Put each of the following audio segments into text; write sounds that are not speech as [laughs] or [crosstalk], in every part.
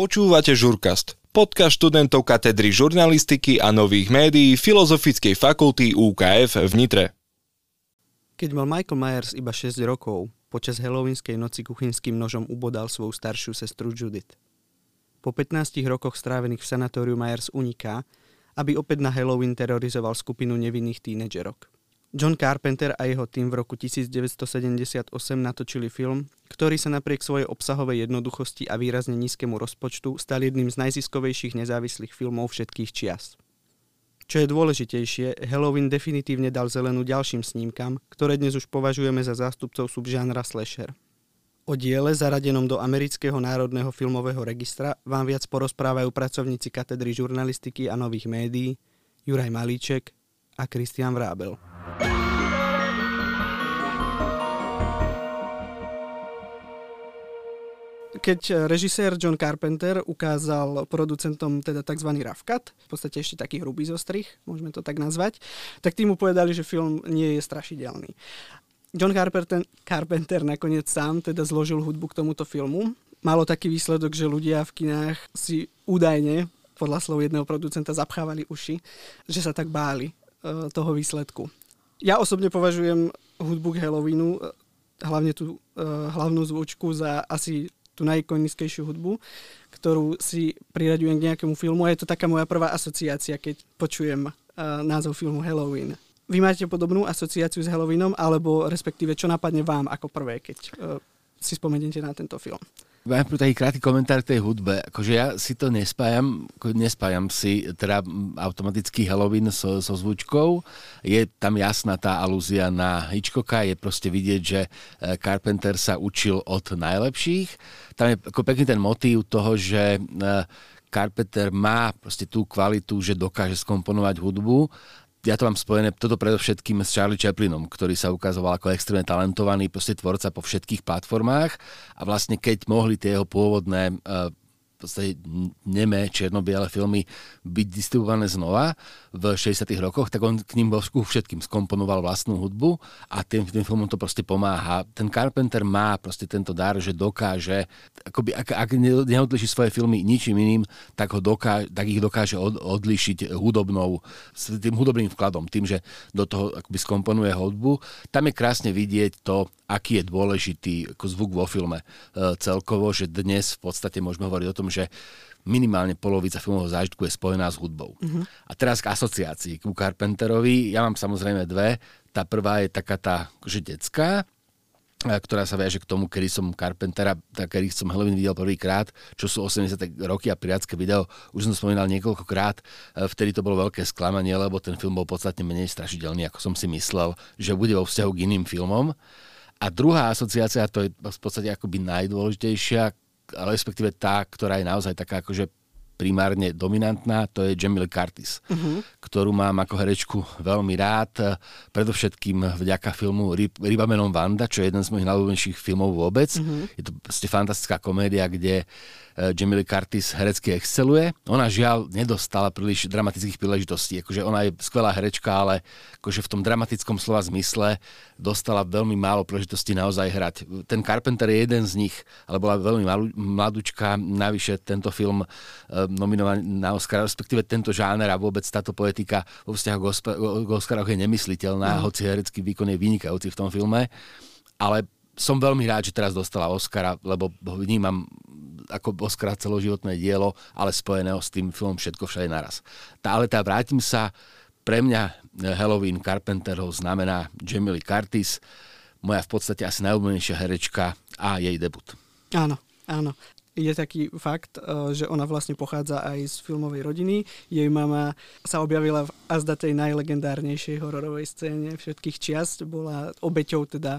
Počúvate Žurkast, podcast študentov katedry žurnalistiky a nových médií Filozofickej fakulty UKF v Nitre. Keď mal Michael Myers iba 6 rokov, počas halloweenskej noci kuchynským nožom ubodal svoju staršiu sestru Judith. Po 15 rokoch strávených v sanatóriu Myers uniká, aby opäť na Halloween terorizoval skupinu nevinných tínedžerok. John Carpenter a jeho tým v roku 1978 natočili film, ktorý sa napriek svojej obsahovej jednoduchosti a výrazne nízkemu rozpočtu stal jedným z najziskovejších nezávislých filmov všetkých čias. Čo je dôležitejšie, Halloween definitívne dal zelenú ďalším snímkam, ktoré dnes už považujeme za zástupcov subžánra slasher. O diele zaradenom do Amerického národného filmového registra vám viac porozprávajú pracovníci katedry žurnalistiky a nových médií Juraj Malíček a Kristian Vrábel. Keď režisér John Carpenter ukázal producentom teda tzv. rough cut, v podstate ešte taký hrubý zostrih, môžeme to tak nazvať, tak tým mu povedali, že film nie je strašidelný. John Carpenter, Carpenter nakoniec sám teda zložil hudbu k tomuto filmu. Malo taký výsledok, že ľudia v kinách si údajne, podľa slov jedného producenta, zapchávali uši, že sa tak báli uh, toho výsledku. Ja osobne považujem hudbu k Halloweenu, e, hlavne tú uh, hlavnú zvučku, za asi tú najikonickejšiu hudbu, ktorú si priraďujem k nejakému filmu a je to taká moja prvá asociácia, keď počujem uh, názov filmu Halloween. Vy máte podobnú asociáciu s Halloweenom, alebo respektíve čo napadne vám ako prvé, keď uh, si spomeniete na tento film? Najprv taký krátky komentár k tej hudbe. Akože ja si to nespájam, nespájam si teda automatický Halloween so, so zvučkou. Je tam jasná tá alúzia na Hitchcocka, je proste vidieť, že e, Carpenter sa učil od najlepších. Tam je ako pekný ten motív toho, že e, Carpenter má proste tú kvalitu, že dokáže skomponovať hudbu ja to mám spojené toto predovšetkým s Charlie Chaplinom, ktorý sa ukazoval ako extrémne talentovaný proste tvorca po všetkých platformách a vlastne keď mohli tie jeho pôvodné uh, podstate nemé čierno-biele filmy byť distribuované znova v 60 rokoch, tak on k ním vo všetkým skomponoval vlastnú hudbu a tým, tým filmom to proste pomáha. Ten Carpenter má proste tento dar, že dokáže, akoby, ak, ak neodliší svoje filmy ničím iným, tak, ho dokáže, tak ich dokáže od, odlišiť hudobnou, s tým hudobným vkladom, tým, že do toho akoby skomponuje hudbu. Tam je krásne vidieť to, aký je dôležitý ako zvuk vo filme e, celkovo, že dnes v podstate môžeme hovoriť o tom, že minimálne polovica filmového zážitku je spojená s hudbou. Uh-huh. A teraz k asociácii, ku Carpenterovi. Ja mám samozrejme dve. Tá prvá je taká tá, že detská, ktorá sa viaže k tomu, kedy som Carpentera, kedy som Halloween videl prvýkrát, čo sú 80. roky a pirátske video, už som spomínal niekoľkokrát, e, vtedy to bolo veľké sklamanie, lebo ten film bol podstatne menej strašidelný, ako som si myslel, že bude vo vzťahu k iným filmom. A druhá asociácia, to je v podstate akoby najdôležitejšia, respektíve tá, ktorá je naozaj taká akože primárne dominantná, to je Jamie Curtis, uh-huh. ktorú mám ako herečku veľmi rád, predovšetkým vďaka filmu Ryba menom Vanda, čo je jeden z mojich najľúbenejších filmov vôbec. Uh-huh. Je to proste fantastická komédia, kde Eh, Jamie Lee Curtis herecky exceluje. Ona žiaľ nedostala príliš dramatických príležitostí. Akože ona je skvelá herečka, ale akože v tom dramatickom slova zmysle dostala veľmi málo príležitostí naozaj hrať. Ten Carpenter je jeden z nich, ale bola veľmi mladúčka. Navyše tento film eh, nominovaný na Oscar, respektíve tento žáner a vôbec táto poetika vo vzťahu k Oscaroch je nemysliteľná, mm. hoci herecký výkon je vynikajúci v tom filme. Ale som veľmi rád, že teraz dostala Oscara, lebo vnímam ako Oscar celoživotné dielo, ale spojeného s tým filmom Všetko všade naraz. Tá, ale tá vrátim sa, pre mňa Halloween Carpenterov znamená Jamie Lee Curtis, moja v podstate asi najobľúbenejšia herečka a jej debut. Áno, áno. Je taký fakt, e, že ona vlastne pochádza aj z filmovej rodiny. Jej mama sa objavila v azda tej najlegendárnejšej hororovej scéne všetkých čiast. Bola obeťou teda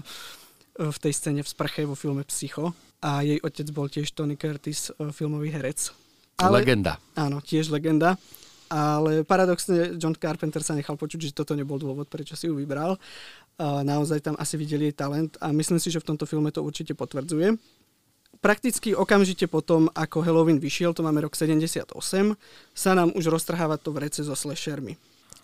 v tej scéne v sprche vo filme Psycho a jej otec bol tiež Tony Curtis, e, filmový herec. Ale, legenda. Áno, tiež legenda. Ale paradoxne John Carpenter sa nechal počuť, že toto nebol dôvod, prečo si ju vybral. Naozaj tam asi videli jej talent a myslím si, že v tomto filme to určite potvrdzuje. Prakticky okamžite potom, ako Halloween vyšiel, to máme rok 78, sa nám už roztrháva to vrece so slashermi.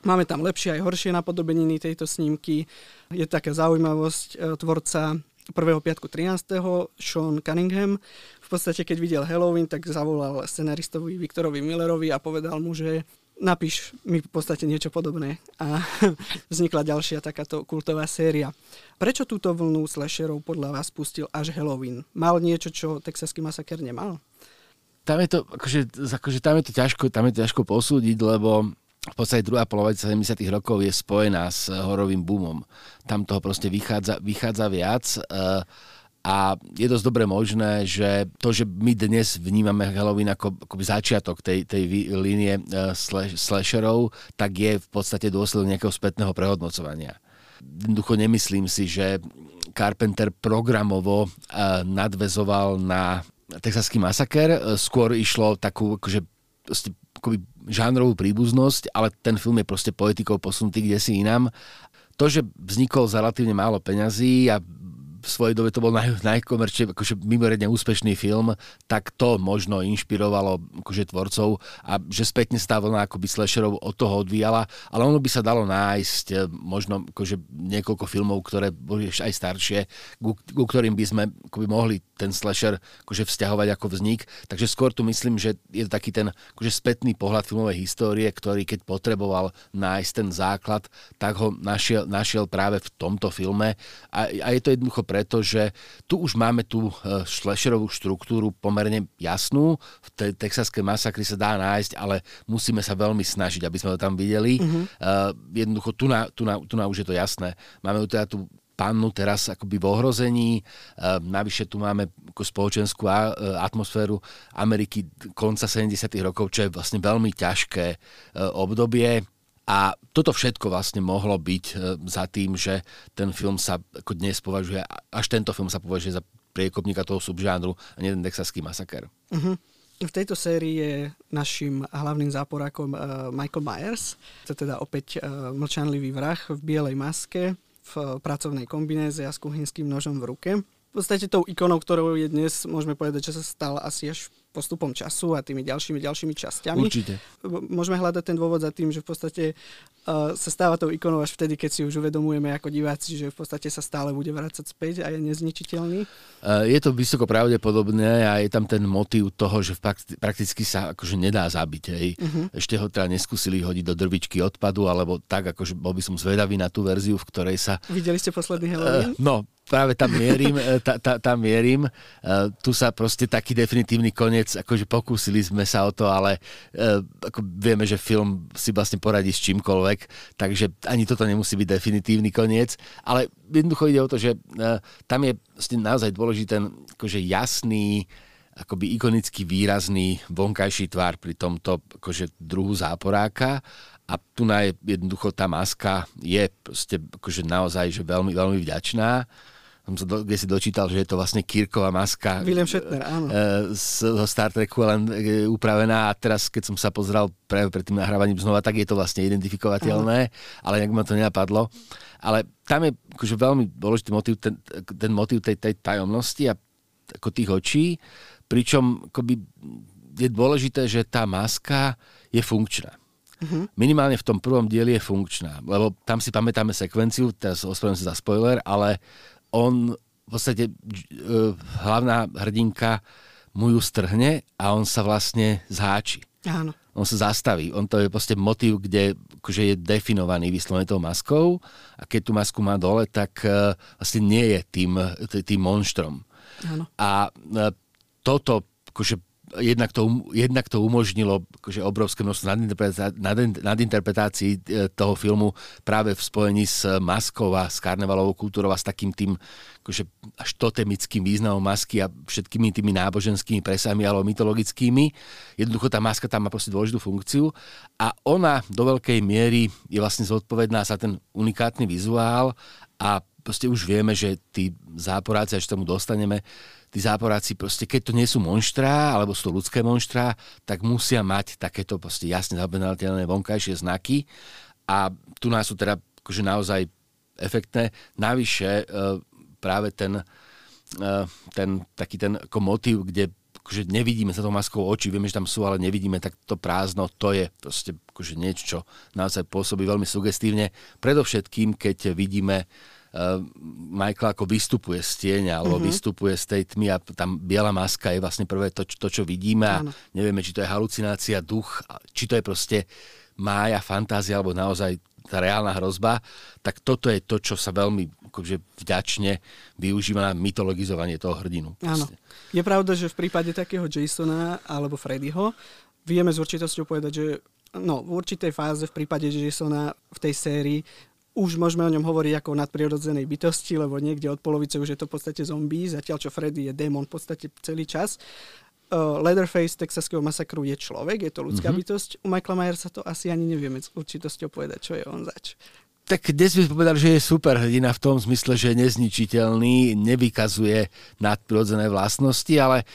Máme tam lepšie aj horšie napodobeniny tejto snímky. Je taká zaujímavosť, e, tvorca prvého piatku 13. Sean Cunningham v podstate, keď videl Halloween, tak zavolal scenaristovi Viktorovi Millerovi a povedal mu, že napíš mi v podstate niečo podobné. A [laughs] vznikla ďalšia takáto kultová séria. Prečo túto vlnu slasherov podľa vás pustil až Halloween? Mal niečo, čo Texaský masaker nemal? Tam je to, akože, akože tam je to ťažko, tam je to ťažko posúdiť, lebo v podstate druhá polovica 70. rokov je spojená s horovým boomom. Tam toho proste vychádza, vychádza viac. Uh, a je dosť dobre možné, že to, že my dnes vnímame Halloween ako, ako začiatok tej, tej línie uh, slasherov, tak je v podstate dôsledok nejakého spätného prehodnocovania. Jednoducho nemyslím si, že Carpenter programovo nadvezoval na texaský masaker. Skôr išlo takú akože, akoby žánrovú príbuznosť, ale ten film je proste politikou posunutý kde si inám. To, že vznikol za relatívne málo peňazí a v svojej dobe to bol naj, najkomerčne, akože mimoriadne úspešný film, tak to možno inšpirovalo akože tvorcov a že spätne tá vlna akoby slasherov od toho odvíjala, ale ono by sa dalo nájsť e, možno akože niekoľko filmov, ktoré boli ešte aj staršie, ku, ku ktorým by sme akoby mohli ten slasher akože vzťahovať ako vznik. Takže skôr tu myslím, že je to taký ten akože spätný pohľad filmovej histórie, ktorý keď potreboval nájsť ten základ, tak ho našiel, našiel práve v tomto filme a, a je to jednoducho pre pretože tu už máme tú e, slasherovú štruktúru pomerne jasnú. V tej texaskej masakri sa dá nájsť, ale musíme sa veľmi snažiť, aby sme to tam videli. Uh-huh. Uh, jednoducho, tu na, tu, na, tu na už je to jasné. Máme tu teda tú pannu teraz akoby v ohrození. Uh, navyše tu máme ako spoločenskú a, uh, atmosféru Ameriky konca 70. rokov, čo je vlastne veľmi ťažké uh, obdobie a toto všetko vlastne mohlo byť e, za tým, že ten film sa ako dnes považuje, až tento film sa považuje za priekopníka toho subžánru a nie ten texaský masaker. Uh-huh. V tejto sérii je našim hlavným záporákom uh, Michael Myers, to teda opäť uh, mlčanlivý vrah v bielej maske, v uh, pracovnej kombinéze a s kuchynským nožom v ruke. V podstate tou ikonou, ktorou je dnes, môžeme povedať, že sa stal asi až postupom času a tými ďalšími, ďalšími časťami. Určite. Môžeme hľadať ten dôvod za tým, že v podstate uh, sa stáva tou ikonou až vtedy, keď si už uvedomujeme ako diváci, že v podstate sa stále bude vrácať späť a je nezničiteľný. Uh, je to vysoko pravdepodobné a je tam ten motív toho, že prakticky sa akože nedá zabiť. Hej. Uh-huh. Ešte ho teda neskúsili hodiť do drvičky odpadu, alebo tak, akože bol by som zvedavý na tú verziu, v ktorej sa... Videli ste posledný Halloween? Uh, no, práve tam mierim, tá, tá, tam mierim. Uh, tu sa proste taký definitívny koniec, akože pokúsili sme sa o to, ale uh, ako vieme, že film si vlastne poradí s čímkoľvek, takže ani toto nemusí byť definitívny koniec, ale jednoducho ide o to, že tam je vlastne naozaj dôležitý ten akože jasný, akoby ikonicky výrazný vonkajší tvar pri tomto akože druhu záporáka. A tu je jednoducho tá maska je proste akože naozaj že veľmi, veľmi vďačná som sa do, kde si dočítal, že je to vlastne Kirková maska. William Shatner, áno. E, z, zo Star Treku len e, upravená a teraz, keď som sa pozrel práve pred tým nahrávaním znova, tak je to vlastne identifikovateľné, áno. ale nejak ma to nenapadlo. Ale tam je akože veľmi dôležitý motiv, ten, ten motiv tej, tej tajomnosti a ako tých očí, pričom akoby je dôležité, že tá maska je funkčná. Uh-huh. Minimálne v tom prvom dieli je funkčná, lebo tam si pamätáme sekvenciu, teraz ospravedlňujem sa za spoiler, ale on v podstate uh, hlavná hrdinka mu ju strhne a on sa vlastne zháči. Áno. On sa zastaví. On to je proste motiv, kde akože je definovaný vyslovene tou maskou a keď tú masku má dole, tak uh, vlastne nie je tým, tým monštrom. Áno. A uh, toto akože jednak to, um, jednak to umožnilo akože obrovské množstvo nadinterpretácií e, toho filmu práve v spojení s maskou a s karnevalovou kultúrou a s takým tým akože až totemickým významom masky a všetkými tými náboženskými presami alebo mytologickými. Jednoducho tá maska tam má proste dôležitú funkciu a ona do veľkej miery je vlastne zodpovedná za ten unikátny vizuál a proste už vieme, že tí záporáci, až tomu dostaneme, tí záporáci proste, keď to nie sú monštrá, alebo sú to ľudské monštrá, tak musia mať takéto proste jasne zabenateľné vonkajšie znaky a tu nás sú teda akože naozaj efektné. Navyše e, práve ten, e, ten taký ten ako motív, kde akože nevidíme sa tou maskou oči, vieme, že tam sú, ale nevidíme, tak to prázdno, to je proste akože niečo, čo naozaj pôsobí veľmi sugestívne. Predovšetkým, keď vidíme Michael ako vystupuje z tieňa, alebo mm-hmm. vystupuje z tej tmy a tam biela maska je vlastne prvé to, to čo vidíme a Áno. nevieme, či to je halucinácia, duch, či to je proste mája, fantázia, alebo naozaj tá reálna hrozba, tak toto je to, čo sa veľmi akože vďačne využíva na mytologizovanie toho hrdinu. Áno. Je pravda, že v prípade takého Jasona alebo Freddyho vieme s určitosťou povedať, že no, v určitej fáze v prípade Jasona v tej sérii už môžeme o ňom hovoriť ako o nadprirodzenej bytosti, lebo niekde od polovice už je to v podstate zombie, zatiaľ čo Freddy je démon v podstate celý čas. Uh, Leatherface Texaského masakru je človek, je to ľudská mm-hmm. bytosť. U Michaela Myersa to asi ani nevieme s určitosťou povedať, čo je on zač. Tak dnes by povedal, že je super hrdina v tom zmysle, že je nezničiteľný, nevykazuje nadprirodzené vlastnosti, ale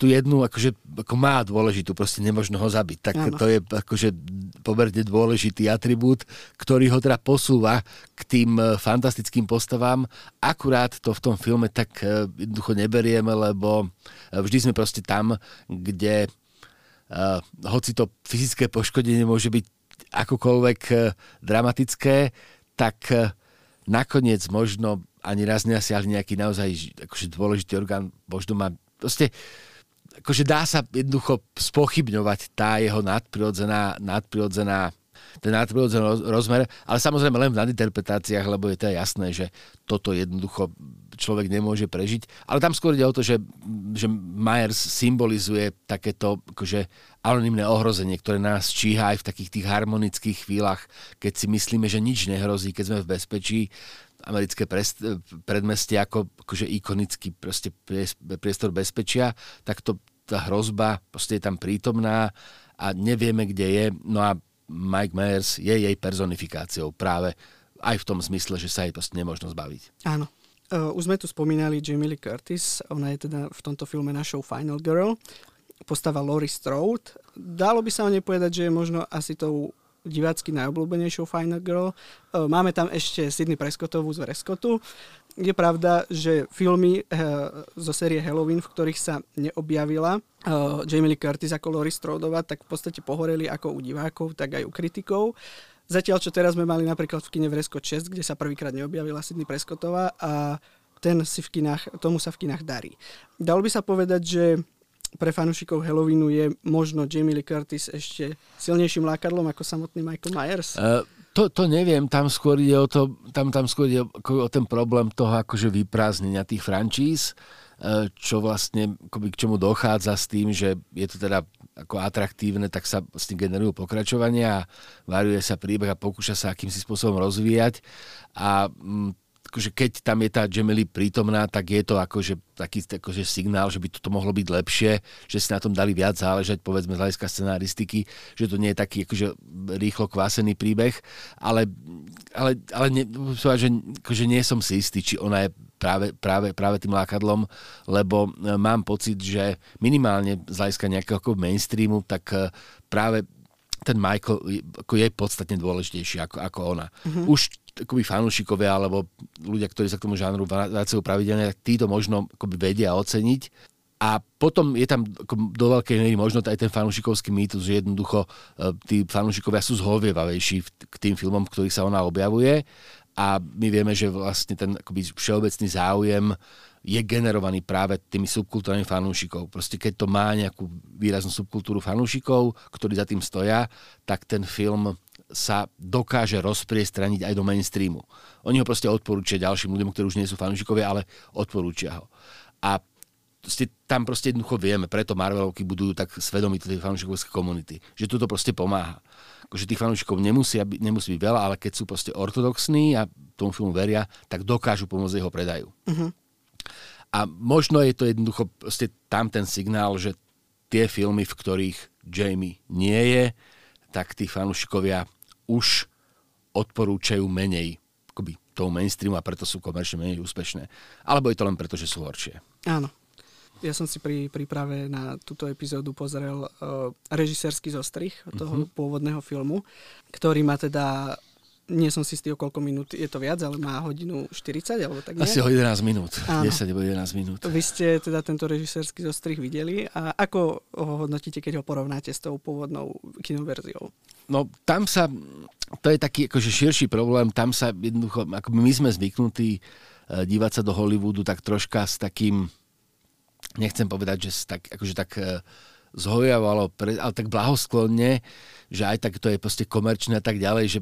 tu jednu akože, ako má dôležitú, proste nemožno ho zabiť. Tak ano. to je akože pomerne dôležitý atribút, ktorý ho teda posúva k tým e, fantastickým postavám. Akurát to v tom filme tak e, jednoducho neberieme, lebo e, vždy sme proste tam, kde uh, hoci to fyzické poškodenie môže byť akokoľvek dramatické, tak nakoniec možno ani raz neasiahli nejaký naozaj akože dôležitý orgán, možno má proste akože dá sa jednoducho spochybňovať tá jeho nadprirodzená, nadprirodzená ten nadprirodzený rozmer, ale samozrejme len v nadinterpretáciách, lebo je to jasné, že toto jednoducho človek nemôže prežiť. Ale tam skôr ide o to, že, že Myers symbolizuje takéto akože, anonimné ohrozenie, ktoré nás číha aj v takých tých harmonických chvíľach, keď si myslíme, že nič nehrozí, keď sme v bezpečí. Americké predmestie ako akože ikonický proste priestor bezpečia, tak to, tá hrozba proste je tam prítomná a nevieme, kde je. No a Mike Myers je jej personifikáciou práve aj v tom zmysle, že sa jej proste nemôžno zbaviť. Áno. Uh, už sme tu spomínali Jamie Lee Curtis, ona je teda v tomto filme našou Final Girl, postava Laurie Strode. Dalo by sa o nej povedať, že je možno asi tou divácky najobľúbenejšou Final Girl. Uh, máme tam ešte Sydney Prescottovú z Rescottu. Je pravda, že filmy uh, zo série Halloween, v ktorých sa neobjavila uh, Jamie Lee Curtis ako Laurie Strodová, tak v podstate pohoreli ako u divákov, tak aj u kritikov. Zatiaľ, čo teraz sme mali napríklad v kine Vresko 6, kde sa prvýkrát neobjavila Sydney Preskotová a ten si v kinách, tomu sa v kinách darí. Dalo by sa povedať, že pre fanúšikov Halloweenu je možno Jamie Lee Curtis ešte silnejším lákadlom ako samotný Michael Myers? Uh, to, to neviem, tam skôr ide o, to, tam, tam skôr ide o, o ten problém toho akože vyprázdnenia tých frančíz, uh, čo vlastne akoby k čomu dochádza s tým, že je to teda ako atraktívne, tak sa s tým generujú pokračovania a varuje sa príbeh a pokúša sa akýmsi spôsobom rozvíjať. A mm, akože keď tam je tá Jamily prítomná, tak je to akože taký akože signál, že by toto mohlo byť lepšie, že si na tom dali viac záležať, povedzme z hľadiska scenaristiky, že to nie je taký akože rýchlo kvásený príbeh, ale, ale, ale ne, že akože nie som si istý, či ona je práve, práve, práve tým lákadlom, lebo e, mám pocit, že minimálne z hľadiska nejakého mainstreamu, tak e, práve ten Michael ako je podstatne dôležitejší ako, ako ona. Mm-hmm. Už akoby fanúšikovia alebo ľudia, ktorí sa k tomu žánru vracajú pravidelne, tak títo možno akoby vedia oceniť. A potom je tam do veľkej miery možno aj ten fanúšikovský mýtus, že jednoducho e, tí fanúšikovia sú zhovievavejší k tým filmom, v ktorých sa ona objavuje a my vieme, že vlastne ten akoby všeobecný záujem je generovaný práve tými subkultúrami fanúšikov. Proste keď to má nejakú výraznú subkultúru fanúšikov, ktorí za tým stoja, tak ten film sa dokáže rozpriestraniť aj do mainstreamu. Oni ho proste odporúčia ďalším ľuďom, ktorí už nie sú fanúšikovia, ale odporúčia ho. A proste, tam proste jednoducho vieme, preto Marvelovky budujú tak svedomité tej fanúšikovské komunity, že toto proste pomáha akože tých fanúšikov nemusí, nemusí byť veľa, ale keď sú proste ortodoxní a tomu filmu veria, tak dokážu pomôcť jeho predaju. Uh-huh. A možno je to jednoducho proste tam ten signál, že tie filmy, v ktorých Jamie nie je, tak tí fanúšikovia už odporúčajú menej akoby, toho mainstreamu a preto sú komerčne menej úspešné. Alebo je to len preto, že sú horšie. Áno. Ja som si pri príprave na túto epizódu pozrel uh, režisérsky zostrih toho uh-huh. pôvodného filmu, ktorý má teda nie som si istý o koľko minút je to viac, ale má hodinu 40 alebo tak nie? Asi o 11 minút, Áno. 10 alebo 11 minút. Vy ste teda tento režisérsky zostrih videli a ako ho hodnotíte, keď ho porovnáte s tou pôvodnou kinoverziou? No tam sa, to je taký akože širší problém, tam sa jednoducho, ako my sme zvyknutí uh, dívať sa do Hollywoodu tak troška s takým, nechcem povedať, že tak, akože tak uh, zhojavalo, ale tak blahosklonne, že aj tak to je proste komerčné a tak ďalej, že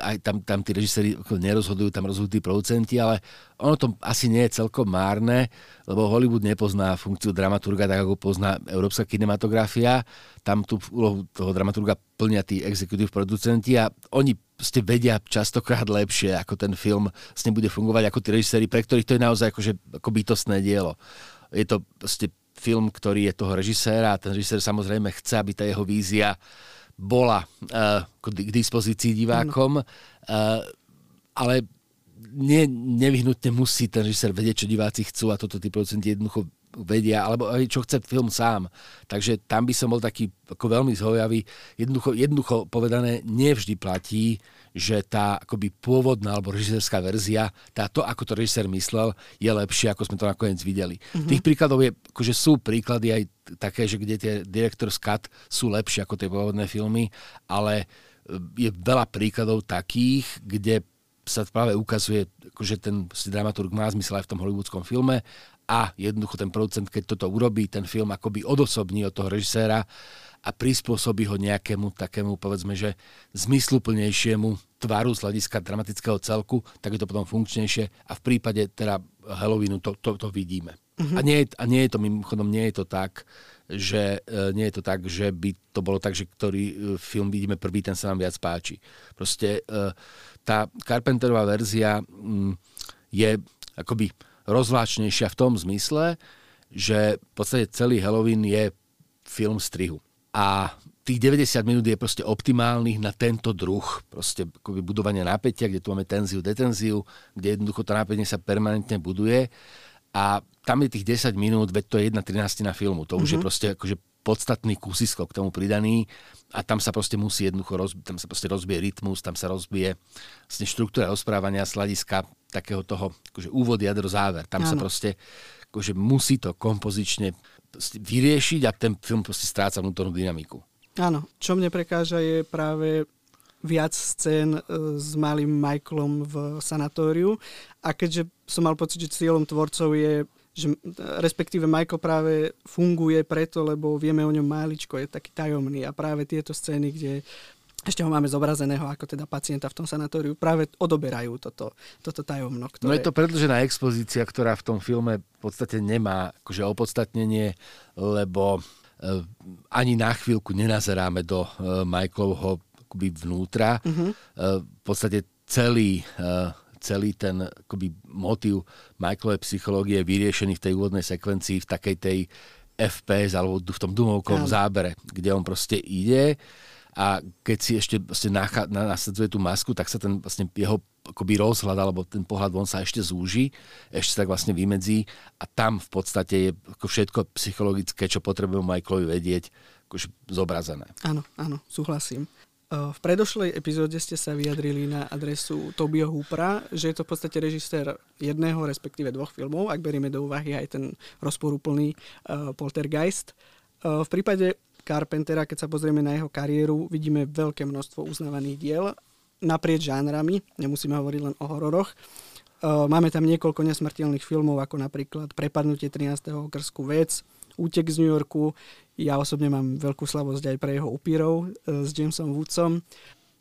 aj tam, tam tí režiséri nerozhodujú, tam rozhodujú tí producenti, ale ono to asi nie je celkom márne, lebo Hollywood nepozná funkciu dramaturga tak, ako pozná európska kinematografia. Tam tú úlohu toho dramaturga plnia tí executive producenti a oni ste vedia častokrát lepšie, ako ten film s ním bude fungovať, ako tí režiséri, pre ktorých to je naozaj akože, ako bytostné dielo. Je to proste film, ktorý je toho režiséra a ten režisér samozrejme chce, aby tá jeho vízia bola uh, k dispozícii divákom, uh, ale nie, nevyhnutne musí ten režisér vedieť, čo diváci chcú a toto tí producenti jednoducho vedia, alebo aj čo chce film sám. Takže tam by som bol taký ako veľmi zhojavý. Jednoducho, jednoducho povedané, nevždy platí, že tá akoby pôvodná alebo režisérska verzia, tá to, ako to režisér myslel, je lepšie, ako sme to nakoniec videli. Mm-hmm. Tých príkladov je, akože sú príklady aj také, že kde tie director's cut sú lepšie ako tie pôvodné filmy, ale e, je veľa príkladov takých, kde sa práve ukazuje, že ten dramaturg má zmysel aj v tom hollywoodskom filme a jednoducho ten producent, keď toto urobí, ten film akoby odosobní od toho režiséra a prispôsobí ho nejakému takému, povedzme, že zmysluplnejšiemu tvaru z hľadiska dramatického celku, tak je to potom funkčnejšie a v prípade teda Halloweenu to, to, to vidíme. Uh-huh. A, nie, a nie je to, mimochodom, nie je to tak, že e, nie je to tak, že by to bolo tak, že ktorý e, film vidíme prvý, ten sa nám viac páči. Proste e, tá Carpenterová verzia mm, je akoby rozvláčnejšia v tom zmysle, že v podstate celý Halloween je film strihu. A tých 90 minút je proste optimálnych na tento druh proste akoby budovania napätia, kde tu máme tenziu, detenziu, kde jednoducho to napätie sa permanentne buduje a tam je tých 10 minút, veď to je 1 13 na filmu. To už mm-hmm. je mhm. proste akože podstatný kúsisko k tomu pridaný a tam sa proste musí jednoducho rozbi- tam sa proste rozbije rytmus, tam sa rozbije vlastne štruktúra rozprávania z hľadiska takého toho akože úvod, jadro, záver. Tam ano. sa proste akože musí to kompozične vyriešiť a ten film proste stráca vnútornú dynamiku. Áno, čo mne prekáža je práve viac scén e, s malým Michaelom v sanatóriu a keďže som mal pocit, že cieľom tvorcov je že respektíve Michael práve funguje preto, lebo vieme o ňom máličko, je taký tajomný a práve tieto scény, kde ešte ho máme zobrazeného ako teda pacienta v tom sanatóriu, práve odoberajú toto, toto tajomno. Ktoré... No je to predlžená expozícia, ktorá v tom filme v podstate nemá akože opodstatnenie, lebo uh, ani na chvíľku nenazeráme do uh, Michaelovho vnútra. Uh, v podstate celý celý ten akoby, motív Michaelovej psychológie je vyriešený v tej úvodnej sekvencii v takej tej FPS alebo v tom dumovkom ja. zábere, kde on proste ide a keď si ešte vlastne nasadzuje tú masku, tak sa ten vlastne jeho akoby rozhľad alebo ten pohľad von sa ešte zúži, ešte tak vlastne vymedzí a tam v podstate je ako všetko psychologické, čo potrebujeme Michaelovi vedieť, akože zobrazené. Áno, áno, súhlasím. V predošlej epizóde ste sa vyjadrili na adresu Tobio Hoopera, že je to v podstate režisér jedného, respektíve dvoch filmov, ak berieme do úvahy aj ten rozporúplný uh, Poltergeist. Uh, v prípade Carpentera, keď sa pozrieme na jeho kariéru, vidíme veľké množstvo uznávaných diel naprieč žánrami, nemusíme hovoriť len o hororoch. Uh, máme tam niekoľko nesmrteľných filmov, ako napríklad Prepadnutie 13. okrsku vec, Útek z New Yorku, ja osobne mám veľkú slavosť aj pre jeho upírov e, s Jamesom Woodsom.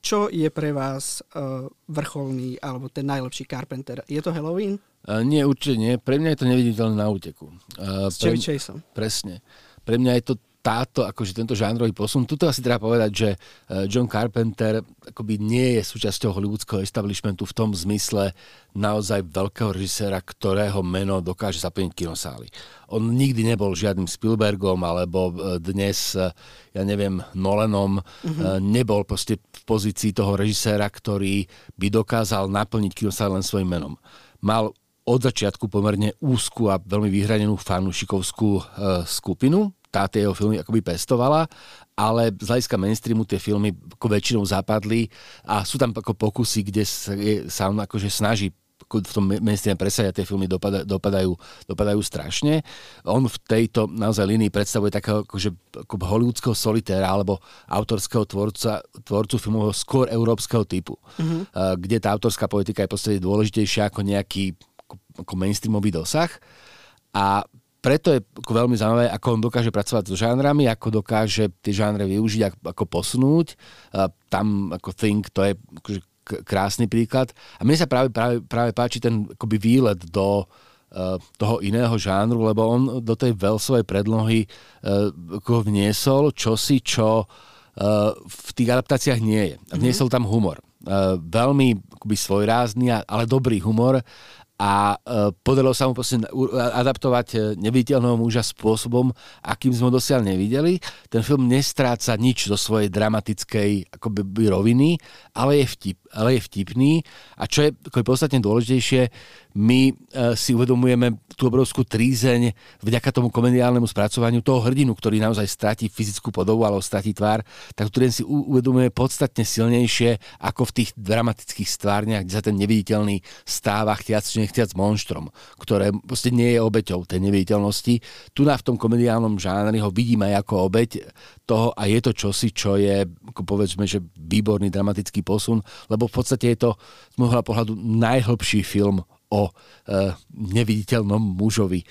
Čo je pre vás uh, vrcholný alebo ten najlepší Carpenter? Je to Halloween? Uh, nie, určite nie. Pre mňa je to neviditeľné na úteku. S Chevy Chaseom. Presne. Pre mňa je to táto, akože tento žánrový posun. Tuto asi treba povedať, že eh, John Carpenter akoby nie je súčasťou hollywoodského establishmentu v tom zmysle naozaj veľkého režiséra, ktorého meno dokáže zaplniť kinosály. On nikdy nebol žiadnym Spielbergom alebo eh, dnes, eh, ja neviem, Nolanom, mm-hmm. nebol proste v pozícii toho režiséra, ktorý by dokázal naplniť kinosály len svojim menom. Mal od začiatku pomerne úzku a veľmi vyhranenú fanúšikovskú skupinu, tá tie jeho filmy akoby pestovala, ale z hľadiska mainstreamu tie filmy ako väčšinou zapadli a sú tam ako pokusy, kde sa, je, sa on akože snaží v tom mainstreame presadia tie filmy dopadajú, dopadajú, dopadajú strašne. On v tejto naozaj línii predstavuje takého akože, ako hollywoodského solitéra alebo autorského tvorca, tvorcu filmov skôr európskeho typu, mm-hmm. kde tá autorská politika je v podstate dôležitejšia ako nejaký ako mainstreamový dosah. A preto je veľmi zaujímavé, ako on dokáže pracovať s žánrami, ako dokáže tie žánre využiť, ako, posunúť. Tam ako Think, to je akože krásny príklad. A mne sa práve, práve, práve páči ten akoby výlet do uh, toho iného žánru, lebo on do tej Velsovej predlohy uh, vniesol čosi, čo uh, v tých adaptáciách nie je. Vniesol tam humor. Veľmi akoby svojrázny, ale dobrý humor a e, podarilo sa mu proste adaptovať e, neviditeľného muža spôsobom, akým sme ho dosiaľ nevideli. Ten film nestráca nič do svojej dramatickej akoby, roviny, ale je, vtip, ale je vtipný a čo je, ako je podstatne dôležitejšie, my e, si uvedomujeme tú obrovskú trízeň vďaka tomu komediálnemu spracovaniu toho hrdinu, ktorý naozaj stratí fyzickú podobu alebo stratí tvár, tak tu si uvedomujeme podstatne silnejšie ako v tých dramatických stvárniach, kde sa ten neviditeľný stáva chtiac či nechtiac monštrom, ktoré proste nie je obeťou tej neviditeľnosti. Tu na v tom komediálnom žánri ho vidíme ako obeť toho a je to čosi, čo je, povedzme, že výborný dramatický posun, lebo v podstate je to z môjho pohľadu najhlbší film o e, neviditeľnom mužovi.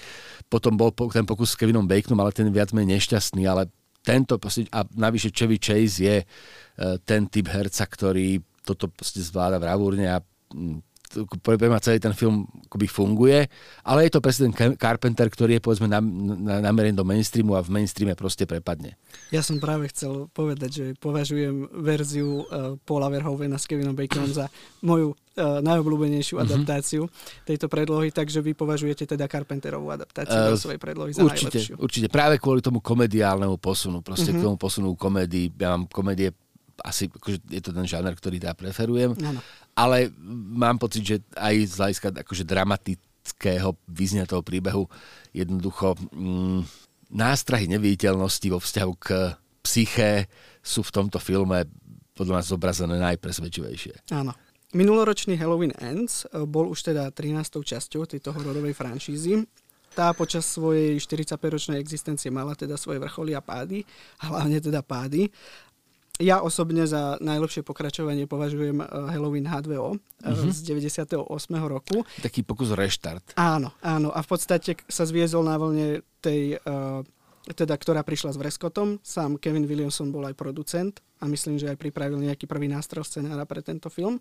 Potom bol ten pokus s Kevinom Baconom, ale ten viac menej nešťastný, ale tento, a navyše Chevy Chase je e, ten typ herca, ktorý toto zvláda bravúrne a pre ma celý ten film akoby funguje, ale je to presne ten Carpenter, ktorý je povedzme namerený do mainstreamu a v mainstreame proste prepadne. Ja som práve chcel povedať, že považujem verziu uh, Paula Verhovena s Kevinom Baconom za moju uh, najobľúbenejšiu uh-huh. adaptáciu tejto predlohy, takže vy považujete teda Carpenterovú adaptáciu uh, svojej predlohy za určite, najlepšiu. Určite, práve kvôli tomu komediálnemu posunu, proste uh-huh. k tomu posunu komédii, ja mám komédie asi akože je to ten žáner, ktorý ja preferujem. Ano ale mám pocit, že aj z hľadiska akože dramatického vyznia toho príbehu jednoducho mm, nástrahy neviditeľnosti vo vzťahu k psyché sú v tomto filme podľa nás zobrazené najpresvedčivejšie. Áno. Minuloročný Halloween Ends eh, bol už teda 13. časťou tejto hororovej franšízy. Tá počas svojej 45-ročnej existencie mala teda svoje vrcholy a pády, hlavne teda pády ja osobne za najlepšie pokračovanie považujem eh, Halloween H2O mm-hmm. z 98. roku. Taký pokus reštart. Áno, áno. A v podstate sa zviezol na vlne tej, uh, teda, ktorá prišla s Vreskotom. Sám Kevin Williamson bol aj producent a myslím, že aj pripravil nejaký prvý nástroj scenára pre tento film.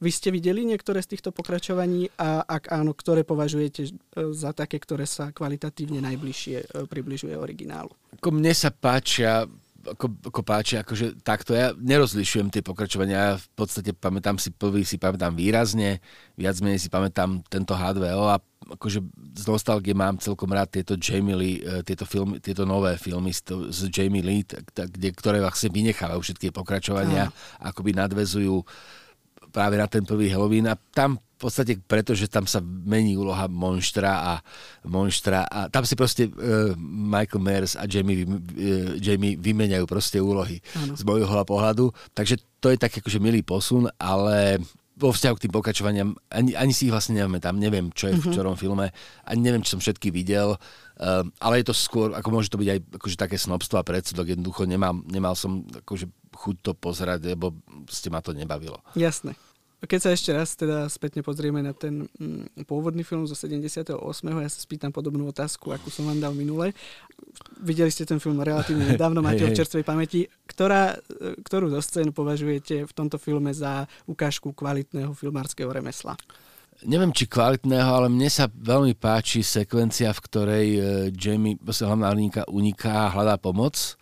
Vy ste videli niektoré z týchto pokračovaní a ak áno, ktoré považujete za také, ktoré sa kvalitatívne najbližšie približuje originálu? Ako mne sa páčia ako, ako páči, akože takto. Ja nerozlišujem tie pokračovania, ja v podstate pamätám si prvý, si pamätám výrazne, viac menej si pamätám tento H2O a akože z nostalgie mám celkom rád tieto Jamie Lee, e, tieto, filmy, tieto nové filmy s, s Jamie Lee, kde, ktoré vlastne vynechávajú všetky pokračovania, uh. akoby nadvezujú práve na ten prvý Halloween. A tam v podstate preto, že tam sa mení úloha monštra a monštra a tam si proste uh, Michael Myers a Jamie, uh, Jamie vymeniajú proste úlohy ano. z môjho pohľadu. Takže to je tak akože milý posun, ale vo vzťahu k tým pokračovaniam, ani, ani si ich vlastne nevieme tam, neviem, čo je v mhm. ktorom filme, ani neviem, či som všetky videl, uh, ale je to skôr, ako môže to byť aj akože také snobstvo a predsudok, jednoducho nemám, nemal som akože chuť to pozerať, lebo ste ma to nebavilo. Jasné. Keď sa ešte raz teda spätne pozrieme na ten mm, pôvodný film zo 78. Ja sa spýtam podobnú otázku, akú som vám dal minule. Videli ste ten film relatívne nedávno, máte ho v čerstvej pamäti. Ktorá, ktorú zo scén považujete v tomto filme za ukážku kvalitného filmárskeho remesla? neviem či kvalitného, ale mne sa veľmi páči sekvencia, v ktorej e, Jamie, hlavná hrdinka, uniká a hľadá pomoc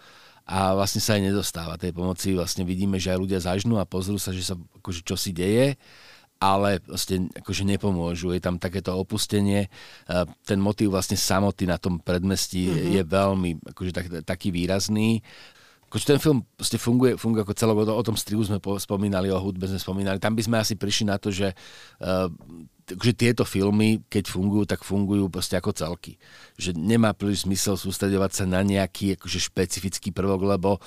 a vlastne sa aj nedostáva tej pomoci. Vlastne vidíme, že aj ľudia zažnú a pozrú sa, že sa akože čosi deje ale vlastne akože nepomôžu. Je tam takéto opustenie. Ten motív vlastne samoty na tom predmestí mm-hmm. je veľmi akože tak, taký výrazný. Akože ten film vlastne funguje, funguje ako celok, o tom strihu sme spomínali, o hudbe sme spomínali. Tam by sme asi prišli na to, že uh, že tieto filmy, keď fungujú, tak fungujú proste ako celky. Že nemá príliš zmysel sústredovať sa na nejaký akože špecifický prvok, lebo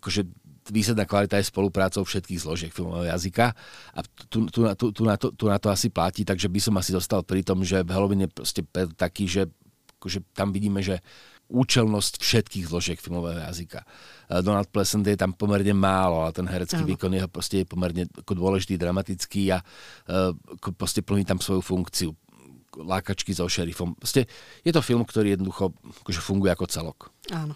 akože výsledná kvalita je spoluprácou všetkých zložiek filmového jazyka a tu, tu, tu, tu, na to, tu na to asi platí, takže by som asi zostal pri tom, že Halloween je proste taký, že akože tam vidíme, že účelnosť všetkých zložiek filmového jazyka. Eh, Donald Pleasant je tam pomerne málo, ale ten herecký ano. výkon jeho proste je pomerne ako dôležitý, dramatický a uh, proste plní tam svoju funkciu lákačky so šerifom. Proste je to film, ktorý jednoducho akože funguje ako celok. Áno.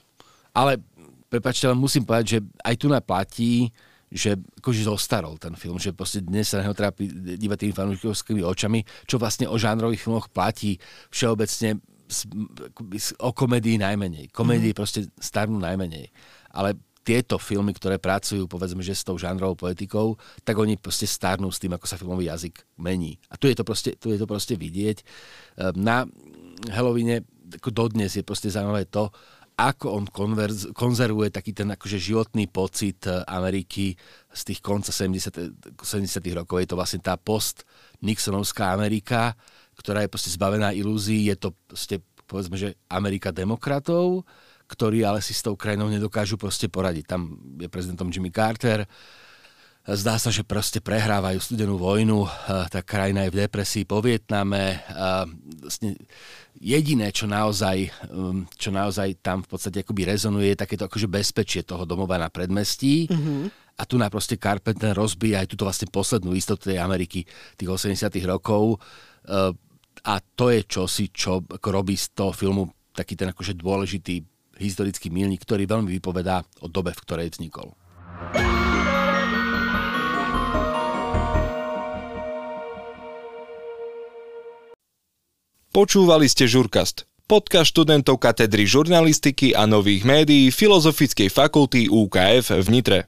Ale prepačte, ale musím povedať, že aj tu platí, že akože zostarol ten film, že proste dnes sa na neho treba dívať tými fanúšikovskými očami, čo vlastne o žánrových filmoch platí všeobecne o komédii najmenej. Komédii mm-hmm. proste starnú najmenej. Ale tieto filmy, ktoré pracujú, povedzme, že s tou žánrovou poetikou, tak oni proste starnú s tým, ako sa filmový jazyk mení. A tu je to proste, tu je to proste vidieť. Ehm, na Halloweene dodnes je proste zaujímavé to, ako on konverz, konzervuje taký ten akože životný pocit eh, Ameriky z tých konca 70. 70. rokov. Je to vlastne tá post-Nixonovská Amerika, ktorá je proste zbavená ilúzií. Je to proste, povedzme, že Amerika demokratov, ktorí ale si s tou krajinou nedokážu proste poradiť. Tam je prezidentom Jimmy Carter, Zdá sa, že proste prehrávajú studenú vojnu, tá krajina je v depresii po Vietname. Vlastne jediné, čo naozaj, čo naozaj tam v podstate akoby rezonuje, je takéto akože bezpečie toho domova na predmestí. Mm-hmm. A tu na proste Carpenter rozbíja aj túto vlastne poslednú istotu tej Ameriky tých 80 rokov. Uh, a to je čosi, čo robí z toho filmu taký ten akože dôležitý historický milník, ktorý veľmi vypovedá o dobe, v ktorej vznikol. Počúvali ste Žurkast, podcast študentov katedry žurnalistiky a nových médií Filozofickej fakulty UKF v Nitre.